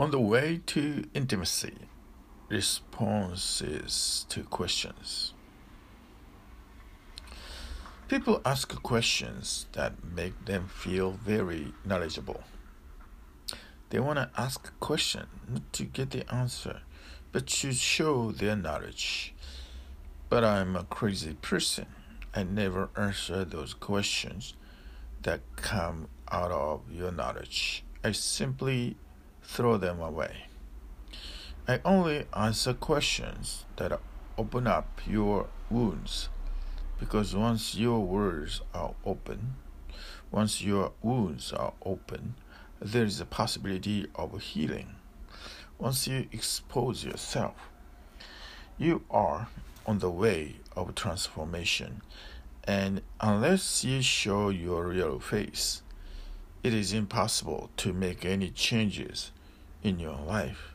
On the way to intimacy, responses to questions. People ask questions that make them feel very knowledgeable. They want to ask a question not to get the answer, but to show their knowledge. But I'm a crazy person. I never answer those questions that come out of your knowledge. I simply throw them away. I only answer questions that open up your wounds because once your words are open, once your wounds are open, there is a possibility of healing. Once you expose yourself, you are on the way of transformation, and unless you show your real face, it is impossible to make any changes in your life,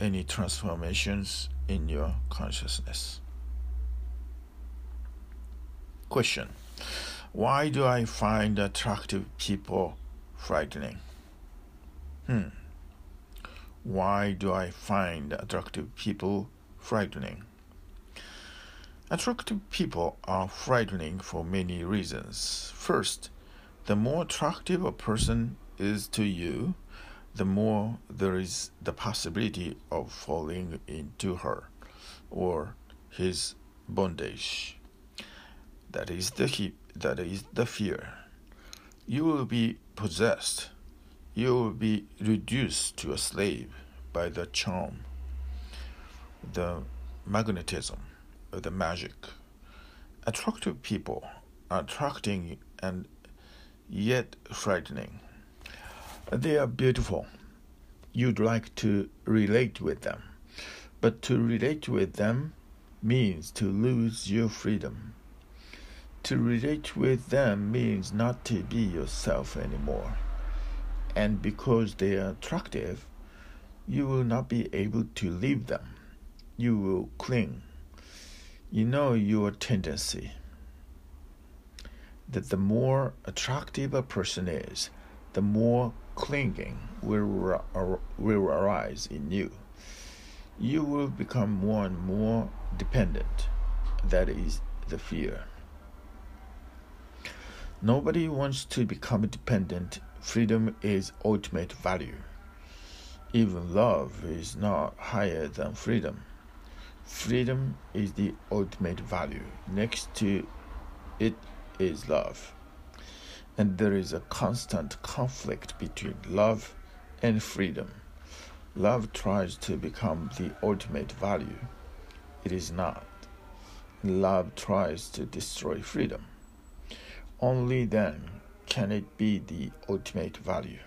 any transformations in your consciousness. Question Why do I find attractive people frightening? Hmm. Why do I find attractive people frightening? Attractive people are frightening for many reasons. First, the more attractive a person is to you, the more there is the possibility of falling into her or his bondage. That is the he- that is the fear. You will be possessed. You will be reduced to a slave by the charm, the magnetism, the magic. Attractive people are attracting and yet frightening. They are beautiful. You'd like to relate with them, but to relate with them means to lose your freedom. To relate with them means not to be yourself anymore. And because they are attractive, you will not be able to leave them. You will cling. You know your tendency that the more attractive a person is, the more clinging will, will arise in you. You will become more and more dependent. That is the fear. Nobody wants to become dependent. Freedom is ultimate value. Even love is not higher than freedom. Freedom is the ultimate value. Next to it is love. And there is a constant conflict between love and freedom. Love tries to become the ultimate value. It is not. Love tries to destroy freedom. Only then can it be the ultimate value.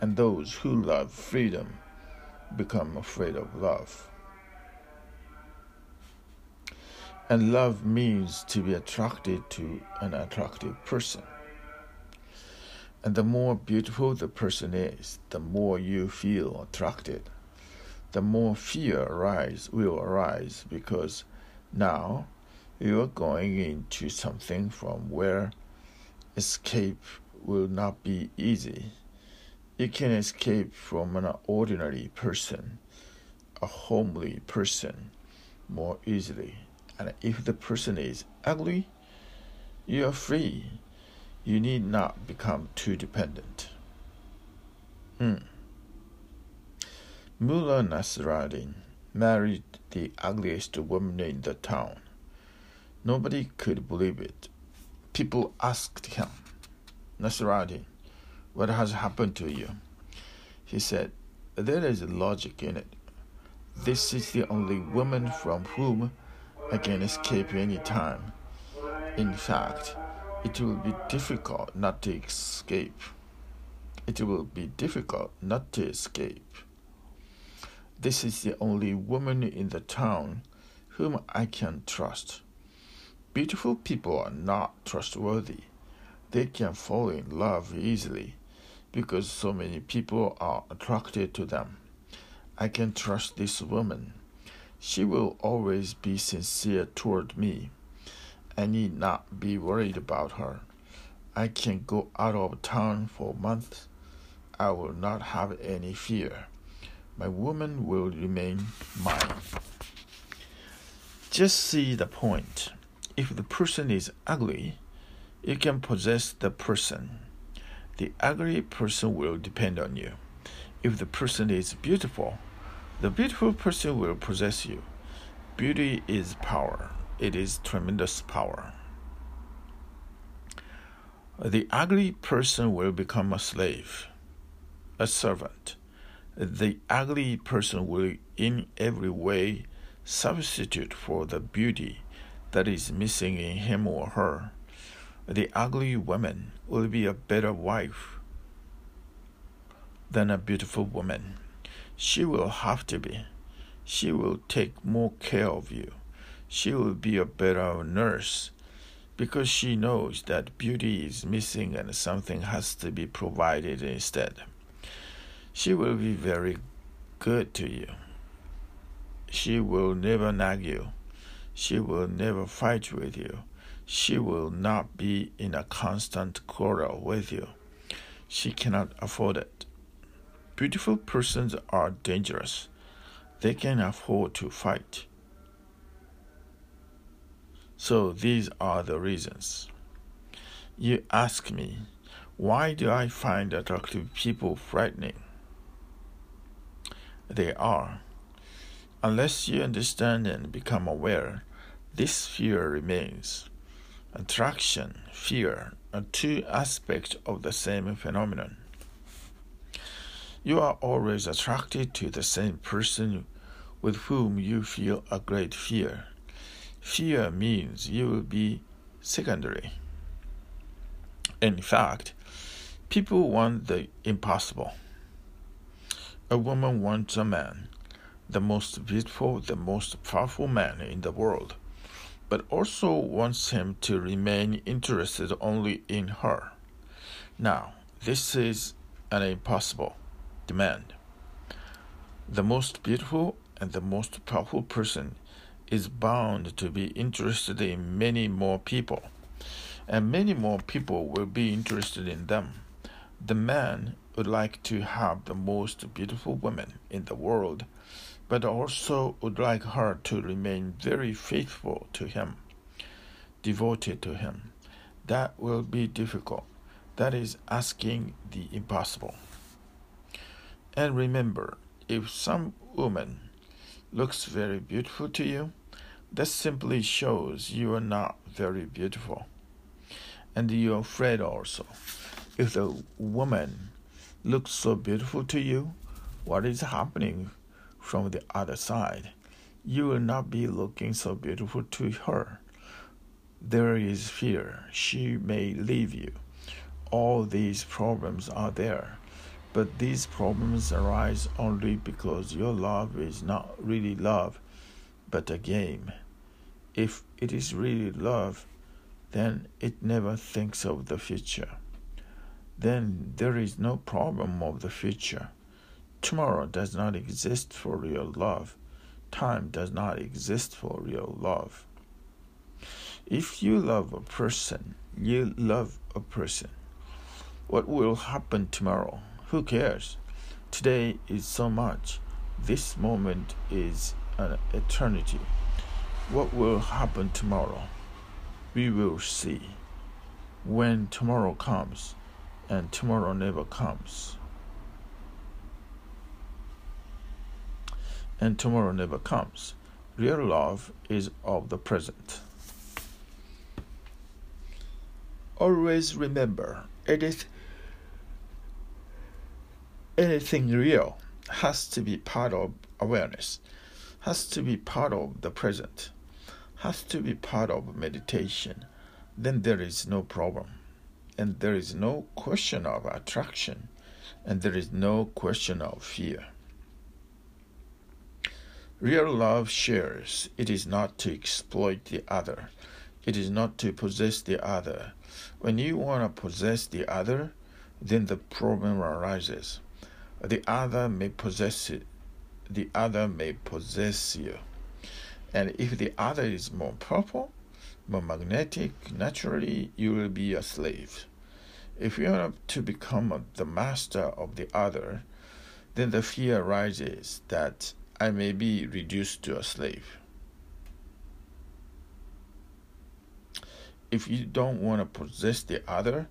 And those who love freedom become afraid of love. And love means to be attracted to an attractive person. And the more beautiful the person is, the more you feel attracted. The more fear arise will arise because now you are going into something from where escape will not be easy. You can escape from an ordinary person, a homely person, more easily and if the person is ugly, you are free. You need not become too dependent. Hmm. Mullah Nasruddin married the ugliest woman in the town. Nobody could believe it. People asked him, Nasruddin, what has happened to you? He said, There is logic in it. This is the only woman from whom I can escape any time. In fact, it will be difficult not to escape. It will be difficult not to escape. This is the only woman in the town whom I can trust. Beautiful people are not trustworthy. They can fall in love easily because so many people are attracted to them. I can trust this woman. She will always be sincere toward me. I need not be worried about her. I can go out of town for months. I will not have any fear. My woman will remain mine. Just see the point. If the person is ugly, you can possess the person. The ugly person will depend on you. If the person is beautiful, the beautiful person will possess you. Beauty is power, it is tremendous power. The ugly person will become a slave, a servant. The ugly person will, in every way, substitute for the beauty that is missing in him or her. The ugly woman will be a better wife than a beautiful woman. She will have to be. She will take more care of you. She will be a better nurse because she knows that beauty is missing and something has to be provided instead. She will be very good to you. She will never nag you. She will never fight with you. She will not be in a constant quarrel with you. She cannot afford it. Beautiful persons are dangerous. They can afford to fight. So these are the reasons. You ask me, why do I find attractive people frightening? They are. Unless you understand and become aware, this fear remains. Attraction, fear are two aspects of the same phenomenon. You are always attracted to the same person with whom you feel a great fear. Fear means you will be secondary. In fact, people want the impossible. A woman wants a man the most beautiful, the most powerful man in the world, but also wants him to remain interested only in her. Now, this is an impossible demand. The most beautiful and the most powerful person is bound to be interested in many more people, and many more people will be interested in them. The man would like to have the most beautiful woman in the world but also would like her to remain very faithful to him, devoted to him. That will be difficult. That is asking the impossible. And remember, if some woman looks very beautiful to you, that simply shows you are not very beautiful. And you're afraid also. If the woman looks so beautiful to you, what is happening from the other side, you will not be looking so beautiful to her. There is fear she may leave you. All these problems are there, but these problems arise only because your love is not really love, but a game. If it is really love, then it never thinks of the future. Then there is no problem of the future Tomorrow does not exist for real love. Time does not exist for real love. If you love a person, you love a person. What will happen tomorrow? Who cares? Today is so much. This moment is an eternity. What will happen tomorrow? We will see. When tomorrow comes, and tomorrow never comes. and tomorrow never comes. Real love is of the present. Always remember, it is anything real has to be part of awareness, has to be part of the present, has to be part of meditation. Then there is no problem, and there is no question of attraction, and there is no question of fear. Real love shares. It is not to exploit the other. It is not to possess the other. When you want to possess the other, then the problem arises. The other may possess it. The other may possess you. And if the other is more powerful, more magnetic, naturally you will be a slave. If you want to become the master of the other, then the fear arises that I may be reduced to a slave. If you don't want to possess the other,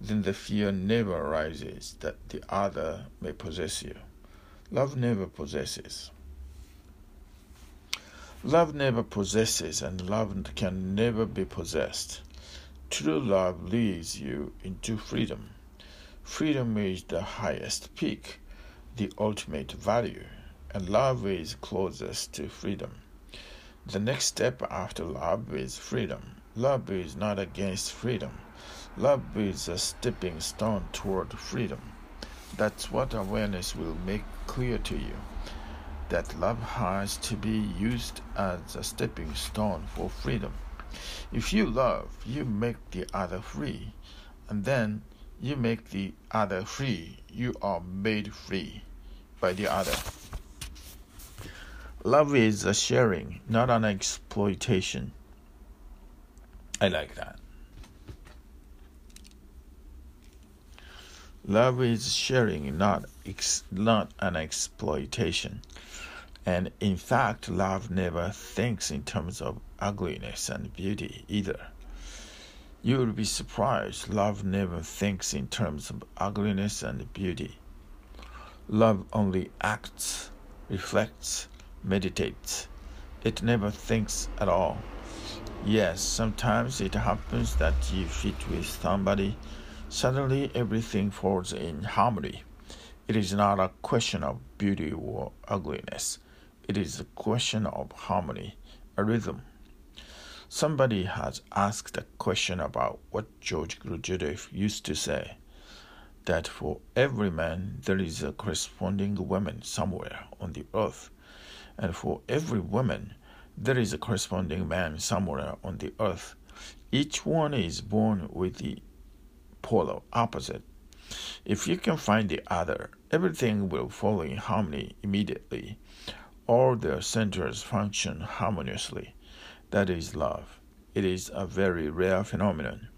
then the fear never arises that the other may possess you. Love never possesses. Love never possesses, and love can never be possessed. True love leads you into freedom. Freedom is the highest peak, the ultimate value, and love is closest to freedom. The next step after love is freedom. Love is not against freedom. Love is a stepping stone toward freedom. That's what awareness will make clear to you. That love has to be used as a stepping stone for freedom. If you love, you make the other free, and then you make the other free. You are made free by the other. Love is a sharing, not an exploitation. I like that. Love is sharing, not ex- not an exploitation. And in fact, love never thinks in terms of ugliness and beauty either. You will be surprised, love never thinks in terms of ugliness and beauty. Love only acts, reflects, meditates. It never thinks at all. Yes, sometimes it happens that you fit with somebody, suddenly everything falls in harmony. It is not a question of beauty or ugliness, it is a question of harmony, a rhythm. Somebody has asked a question about what George Gurdjieff used to say that for every man there is a corresponding woman somewhere on the earth, and for every woman there is a corresponding man somewhere on the earth. Each one is born with the polar opposite. If you can find the other, everything will fall in harmony immediately. All their centers function harmoniously. That is love. It is a very rare phenomenon.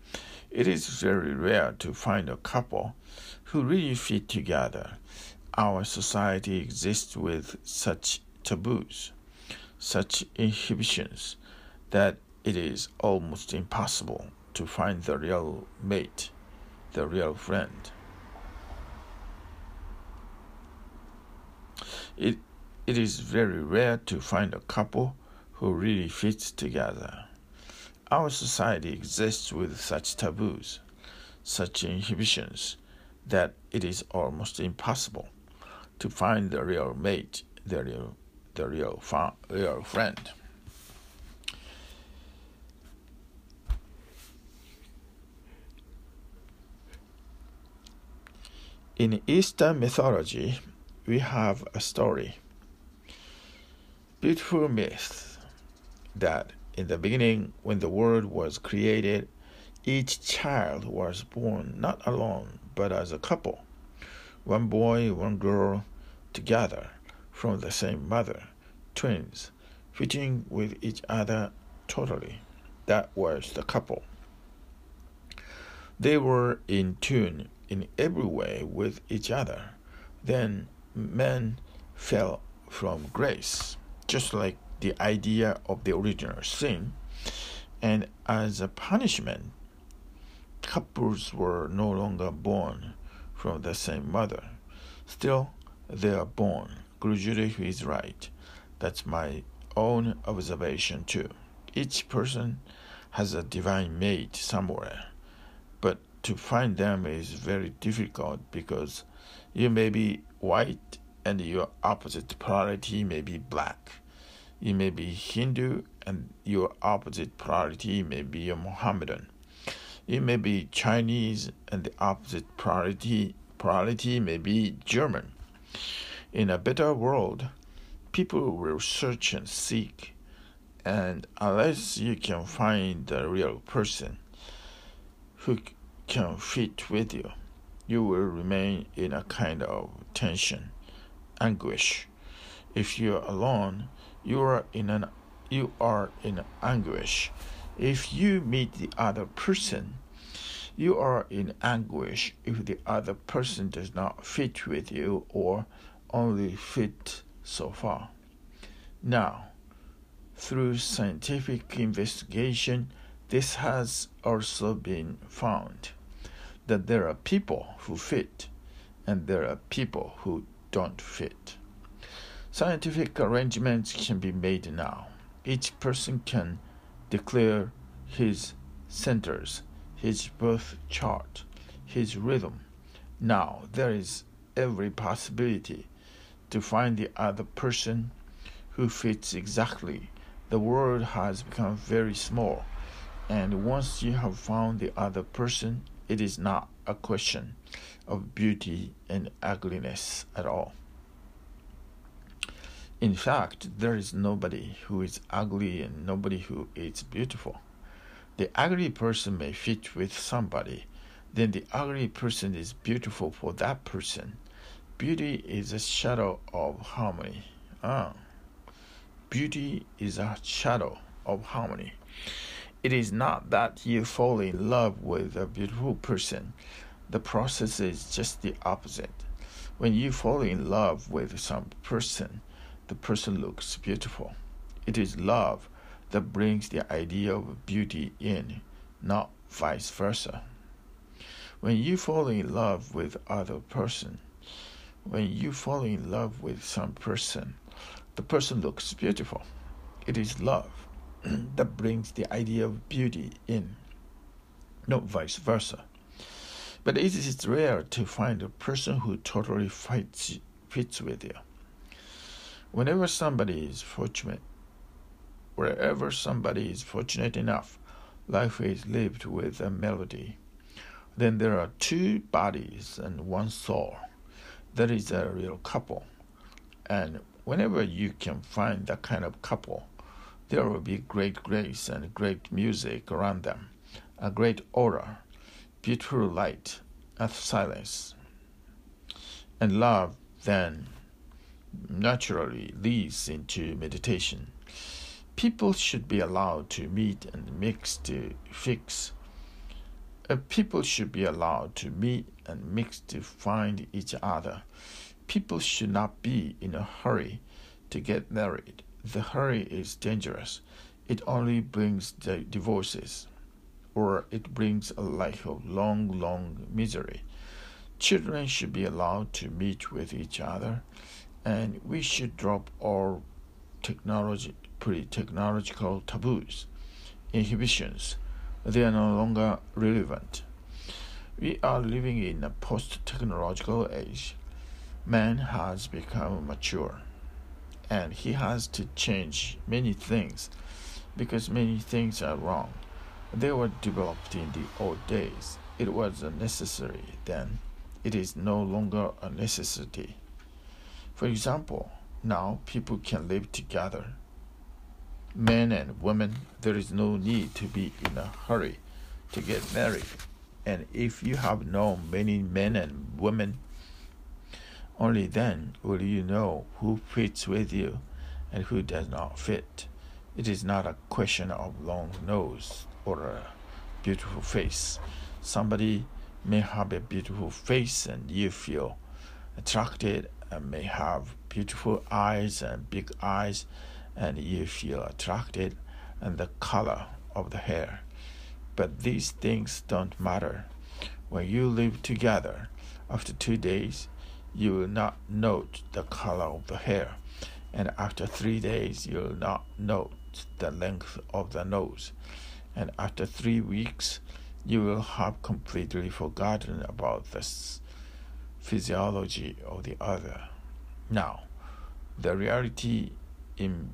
It is very rare to find a couple who really fit together. Our society exists with such taboos such inhibitions that it is almost impossible to find the real mate, the real friend. It, it is very rare to find a couple who really fits together. Our society exists with such taboos, such inhibitions, that it is almost impossible to find the real mate, the real the real, fa- real friend. In Eastern mythology, we have a story, beautiful myth, that in the beginning, when the world was created, each child was born not alone, but as a couple, one boy, one girl, together from the same mother, twins, fitting with each other totally. That was the couple. They were in tune in every way with each other. Then men fell from grace, just like the idea of the original sin. And as a punishment, couples were no longer born from the same mother. Still, they are born Gurdjieff is right. That's my own observation too. Each person has a divine mate somewhere, but to find them is very difficult because you may be white and your opposite polarity may be black. You may be Hindu and your opposite priority may be a Mohammedan. You may be Chinese and the opposite priority polarity may be German. In a better world, people will search and seek, and unless you can find the real person who can fit with you, you will remain in a kind of tension, anguish. If you're alone, you are in an you are in anguish. If you meet the other person, you are in anguish if the other person does not fit with you or only fit so far. Now, through scientific investigation, this has also been found that there are people who fit and there are people who don't fit. Scientific arrangements can be made now. Each person can declare his centers, his birth chart, his rhythm. Now there is every possibility to find the other person who fits exactly. The world has become very small, and once you have found the other person, it is not a question of beauty and ugliness at all. In fact, there is nobody who is ugly and nobody who is beautiful. The ugly person may fit with somebody, then the ugly person is beautiful for that person. Beauty is a shadow of harmony. Ah. Beauty is a shadow of harmony. It is not that you fall in love with a beautiful person. The process is just the opposite. When you fall in love with some person, the person looks beautiful. It is love that brings the idea of beauty in, not vice versa. When you fall in love with other person, when you fall in love with some person, the person looks beautiful. It is love that brings the idea of beauty in, not vice versa. But it is rare to find a person who totally fits, fits with you. Whenever somebody is fortunate, wherever somebody is fortunate enough, life is lived with a melody. Then there are two bodies and one soul. That is a real couple. And whenever you can find that kind of couple, there will be great grace and great music around them, a great aura, beautiful light, and silence. And love then naturally leads into meditation. People should be allowed to meet and mix to fix. Uh, people should be allowed to meet and mix to find each other. People should not be in a hurry to get married. The hurry is dangerous. It only brings the divorces, or it brings a life of long, long misery. Children should be allowed to meet with each other and we should drop all technology, pre-technological taboos, inhibitions. They are no longer relevant. We are living in a post-technological age. Man has become mature, and he has to change many things because many things are wrong. They were developed in the old days. It was necessary then. It is no longer a necessity. For example, now people can live together. Men and women, there is no need to be in a hurry to get married. And if you have known many men and women, only then will you know who fits with you and who does not fit. It is not a question of long nose or a beautiful face. Somebody may have a beautiful face and you feel attracted may have beautiful eyes and big eyes, and you feel attracted, and the color of the hair. But these things don't matter. When you live together, after two days, you will not note the color of the hair, and after three days, you will not note the length of the nose, and after three weeks, you will have completely forgotten about this physiology of the other. Now, the reality in,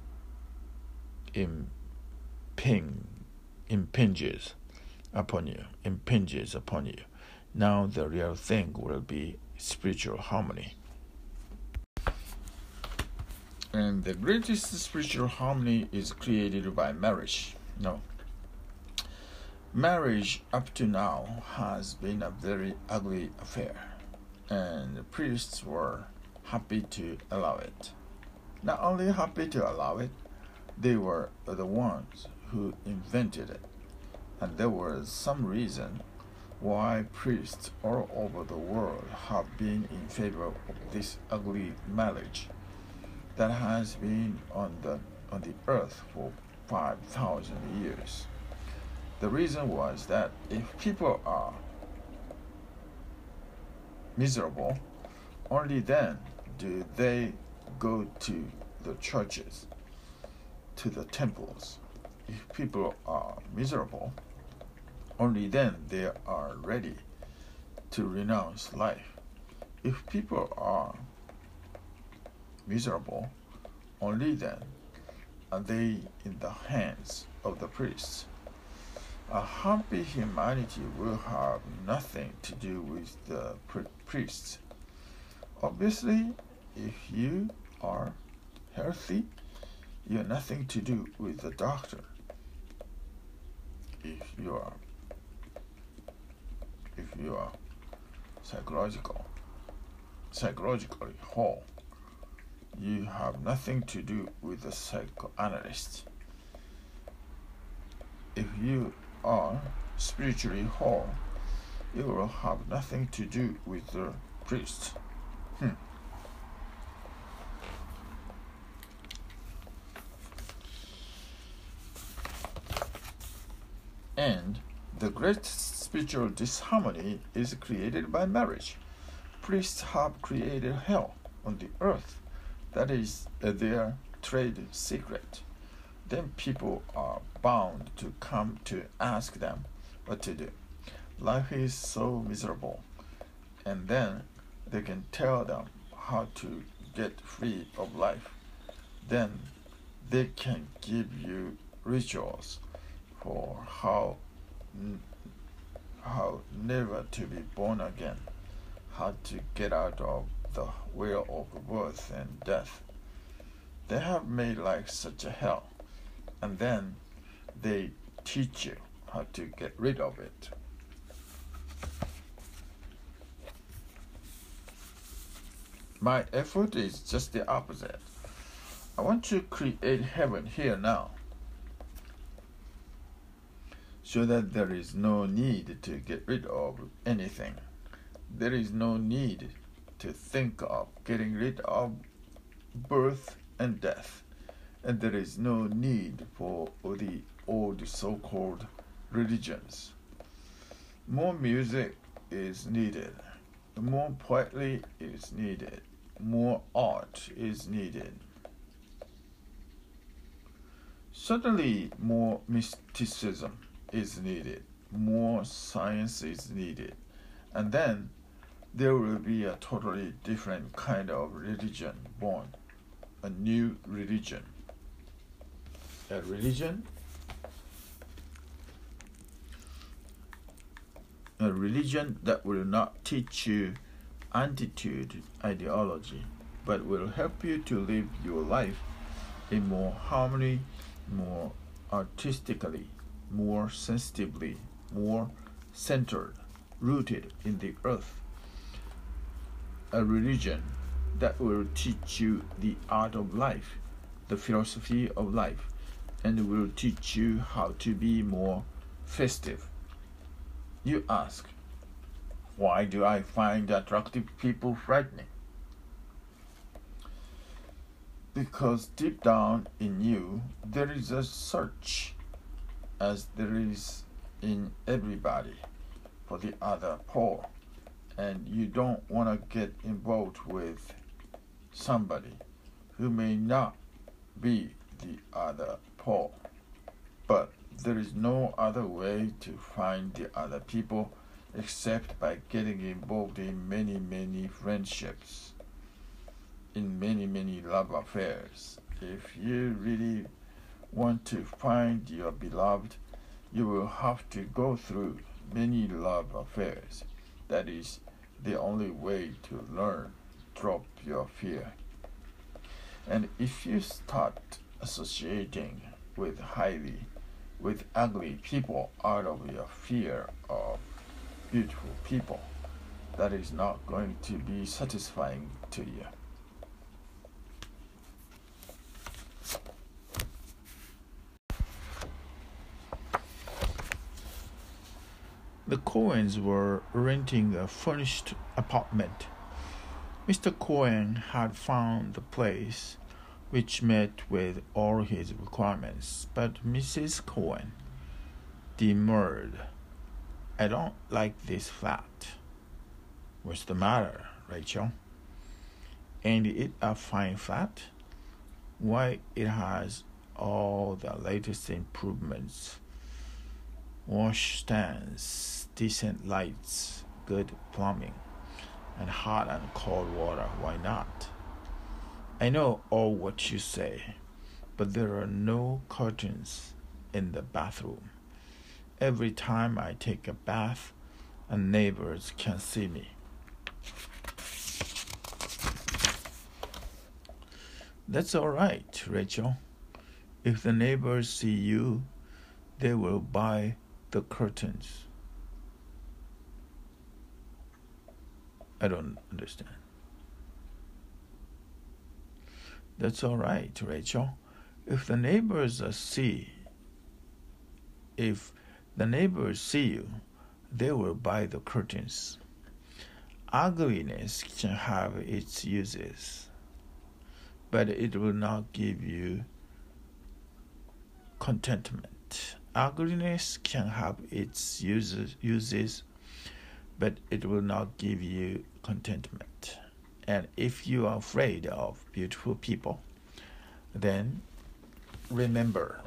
imping, impinges upon you, impinges upon you. Now, the real thing will be spiritual harmony. And the greatest spiritual harmony is created by marriage. No. Marriage up to now has been a very ugly affair and the priests were happy to allow it. Not only happy to allow it, they were the ones who invented it. And there was some reason why priests all over the world have been in favor of this ugly marriage that has been on the on the earth for 5000 years the reason was that if people are miserable only then do they go to the churches to the temples if people are miserable only then they are ready to renounce life. If people are miserable, only then are they in the hands of the priests. A happy humanity will have nothing to do with the priests. Obviously, if you are healthy, you have nothing to do with the doctor. If you are if you are psychological, psychologically whole, you have nothing to do with the psychoanalyst. If you are spiritually whole, you will have nothing to do with the priest. Hmm. And the great spiritual disharmony is created by marriage. Priests have created hell on the earth. That is their trade secret. Then people are bound to come to ask them what to do. Life is so miserable. And then they can tell them how to get free of life. Then they can give you rituals for how how never to be born again, how to get out of the wheel of birth and death. They have made life such a hell, and then they teach you how to get rid of it. My effort is just the opposite. I want to create heaven here now so that there is no need to get rid of anything. There is no need to think of getting rid of birth and death, and there is no need for the old so called religions. More music is needed, more poetry is needed, more art is needed. Certainly, more mysticism is needed, more science is needed, and then there will be a totally different kind of religion born, a new religion. A religion, a religion that will not teach you attitude ideology, but will help you to live your life in more harmony, more artistically more sensitively, more centered, rooted in the earth. A religion that will teach you the art of life, the philosophy of life, and will teach you how to be more festive. You ask, why do I find attractive people frightening? Because deep down in you, there is a search as there is in everybody for the other pole and you don't want to get involved with somebody who may not be the other pole but there is no other way to find the other people except by getting involved in many many friendships in many many love affairs if you really want to find your beloved, you will have to go through many love affairs. That is the only way to learn. Drop your fear. And if you start associating with highly, with ugly people out of your fear of beautiful people, that is not going to be satisfying to you. The Cohens were renting a furnished apartment. Mr. Cohen had found the place which met with all his requirements, but Mrs. Cohen demurred. I don't like this flat. What's the matter, Rachel? Ain't it a fine flat? Why, it has all the latest improvements washstands, decent lights, good plumbing, and hot and cold water. Why not? I know all what you say, but there are no curtains in the bathroom. Every time I take a bath, and neighbors can see me. That's all right, Rachel. If the neighbors see you, they will buy the curtains. I don't understand. That's all right, Rachel. If the neighbors uh, see, if the neighbors see you, they will buy the curtains. Ugliness can have its uses, but it will not give you contentment. Ugliness can have its uses, uses, but it will not give you contentment. And if you are afraid of beautiful people, then remember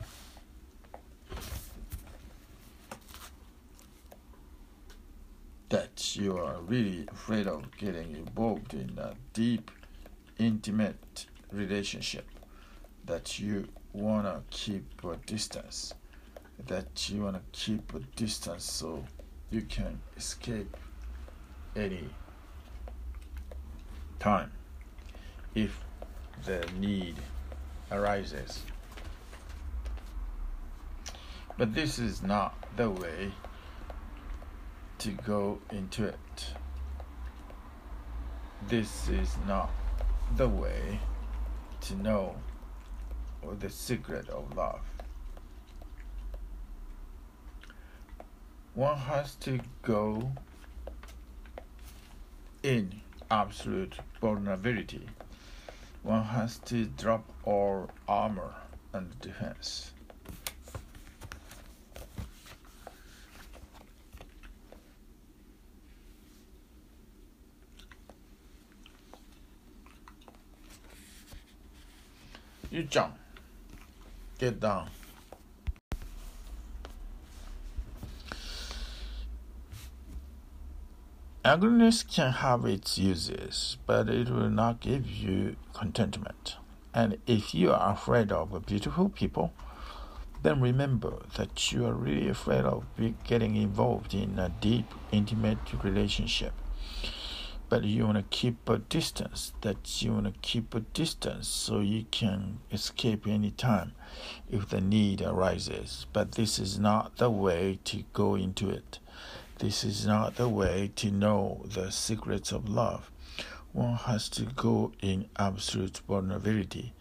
that you are really afraid of getting involved in a deep, intimate relationship, that you want to keep a distance, that you want to keep a distance so you can escape any time if the need arises. But this is not the way to go into it. This is not the way to know the secret of love. One has to go in absolute vulnerability. One has to drop all armor and defense. You jump. Get down. Ugliness can have its uses, but it will not give you contentment. And if you are afraid of beautiful people, then remember that you are really afraid of getting involved in a deep, intimate relationship. But you want to keep a distance, that you want to keep a distance so you can escape any time if the need arises. But this is not the way to go into it. This is not the way to know the secrets of love. One has to go in absolute vulnerability.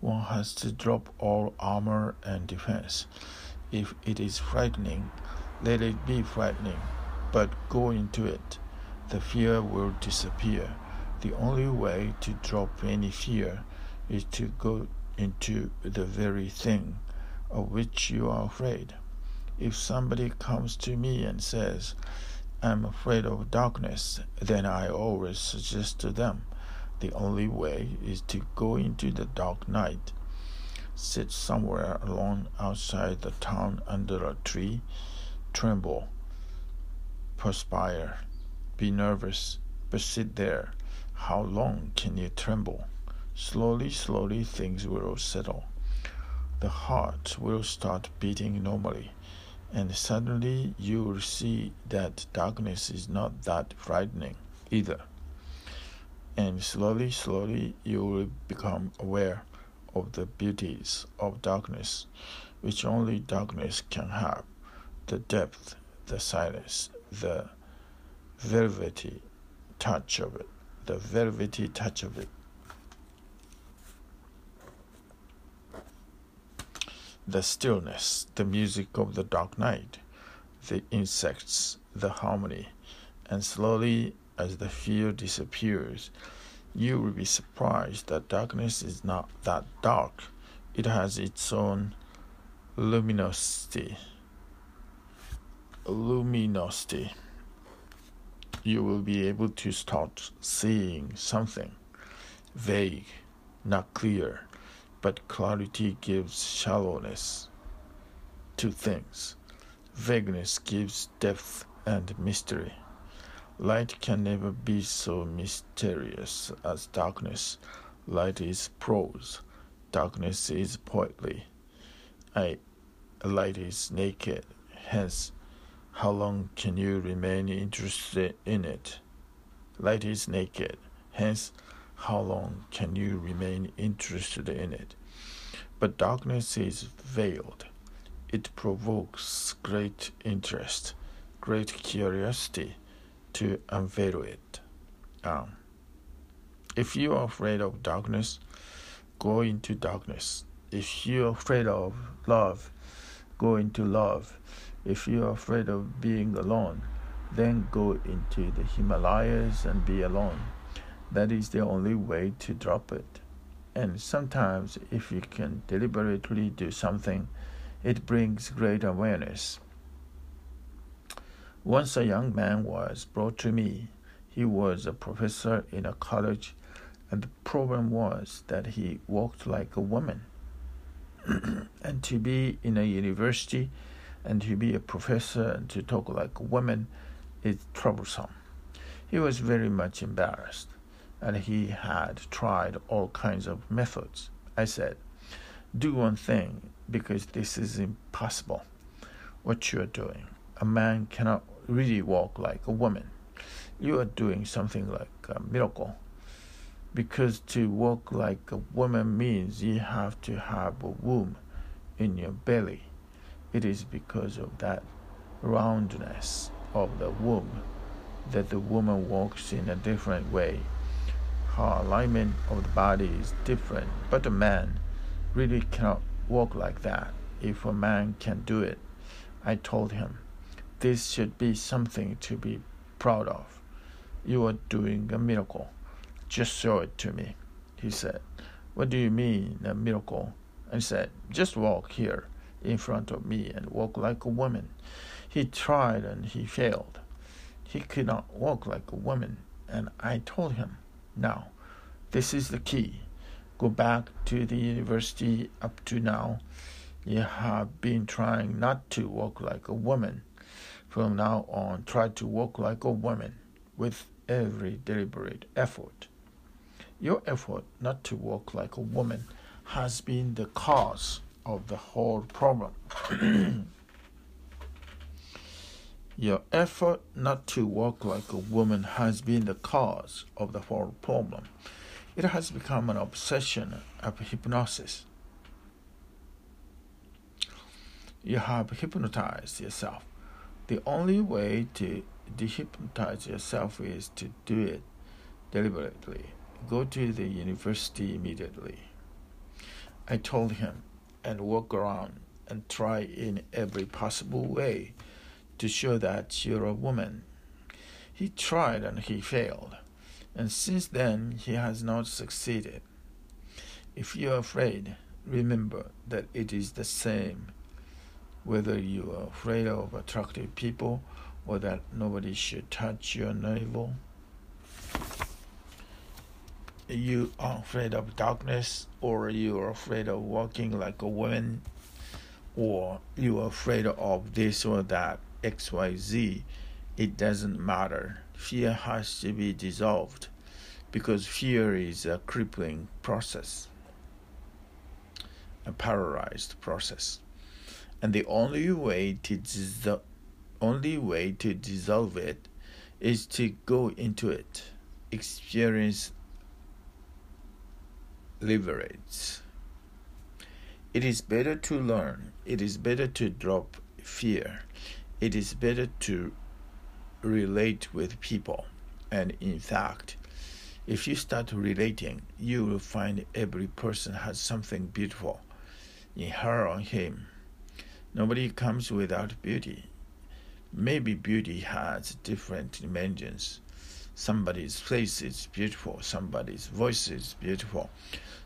One has to drop all armor and defense. If it is frightening, let it be frightening, but go into it. The fear will disappear. The only way to drop any fear is to go into the very thing of which you are afraid. If somebody comes to me and says, I'm afraid of darkness, then I always suggest to them the only way is to go into the dark night, sit somewhere alone outside the town under a tree, tremble, perspire, be nervous, but sit there. How long can you tremble? Slowly, slowly, things will settle. The heart will start beating normally and suddenly you will see that darkness is not that frightening either. And slowly, slowly, you will become aware of the beauties of darkness, which only darkness can have the depth, the silence, the velvety touch of it, the velvety touch of it. The stillness, the music of the dark night, the insects, the harmony, and slowly, as the fear disappears, you will be surprised that darkness is not that dark. It has its own luminosity. Luminosity. You will be able to start seeing something vague, not clear, but clarity gives shallowness to things. Vagueness gives depth and mystery. Light can never be so mysterious as darkness. Light is prose, darkness is poetry. I, light is naked, hence, how long can you remain interested in it? Light is naked, hence, how long can you remain interested in it? But darkness is veiled. It provokes great interest, great curiosity to unveil it. Um, if you are afraid of darkness, go into darkness. If you're afraid of love, go into love. If you're afraid of being alone, then go into the Himalayas and be alone. That is the only way to drop it. And sometimes, if you can deliberately do something, it brings great awareness. Once a young man was brought to me. He was a professor in a college, and the problem was that he walked like a woman. and to be in a university and to be a professor and to talk like a woman is troublesome. He was very much embarrassed, and he had tried all kinds of methods. I said, Do one thing because this is impossible. What you are doing. A man cannot really walk like a woman. You are doing something like a miracle. Because to walk like a woman means you have to have a womb in your belly. It is because of that roundness of the womb that the woman walks in a different way. Her alignment of the body is different, but a man really cannot walk like that. If a man can do it, I told him, this should be something to be proud of. You are doing a miracle. Just show it to me. He said, What do you mean, a miracle? I said, Just walk here in front of me and walk like a woman. He tried and he failed. He could not walk like a woman, and I told him, Now, this is the key. Go back to the university up to now. You have been trying not to walk like a woman from now on, try to walk like a woman with every deliberate effort. Your effort not to walk like a woman has been the cause of the whole problem. Your effort not to walk like a woman has been the cause of the whole problem. It has become an obsession of hypnosis. You have hypnotized yourself the only way to dehypnotize yourself is to do it deliberately. Go to the university immediately. I told him, and walk around and try in every possible way to show that you're a woman. He tried and he failed, and since then he has not succeeded. If you're afraid, remember that it is the same whether you are afraid of attractive people or that nobody should touch your navel. You are afraid of darkness, or you are afraid of walking like a woman, or you are afraid of this or that, XYZ. It doesn't matter. Fear has to be dissolved because fear is a crippling process, a paralyzed process and the only way to dissol- only way to dissolve it is to go into it, experience liberates. It is better to learn. It is better to drop fear. It is better to relate with people. And in fact, if you start relating, you will find every person has something beautiful in her or him. Nobody comes without beauty. Maybe beauty has different dimensions. Somebody's face is beautiful, somebody's voice is beautiful,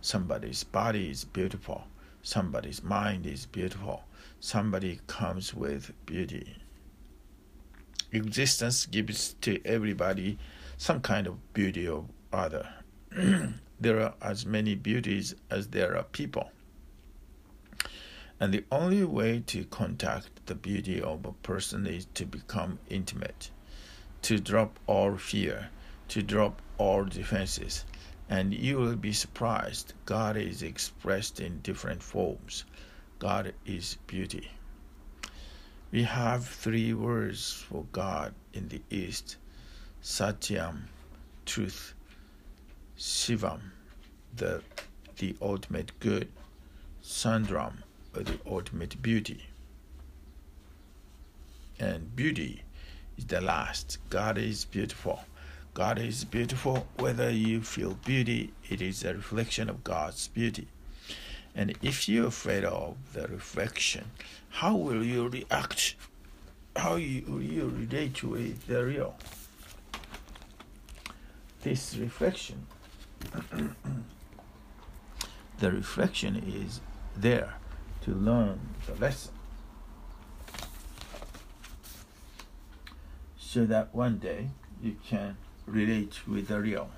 somebody's body is beautiful, somebody's mind is beautiful, somebody comes with beauty. Existence gives to everybody some kind of beauty or other. there are as many beauties as there are people. And the only way to contact the beauty of a person is to become intimate, to drop all fear, to drop all defenses, and you will be surprised. God is expressed in different forms. God is beauty. We have three words for God in the East Satyam, truth, Shivam, the, the ultimate good, Sundram, the ultimate beauty. And beauty is the last. God is beautiful. God is beautiful. Whether you feel beauty, it is a reflection of God's beauty. And if you're afraid of the reflection, how will you react? How you, will you relate with the real? This reflection, the reflection is there to learn the lesson so that one day you can relate with the real.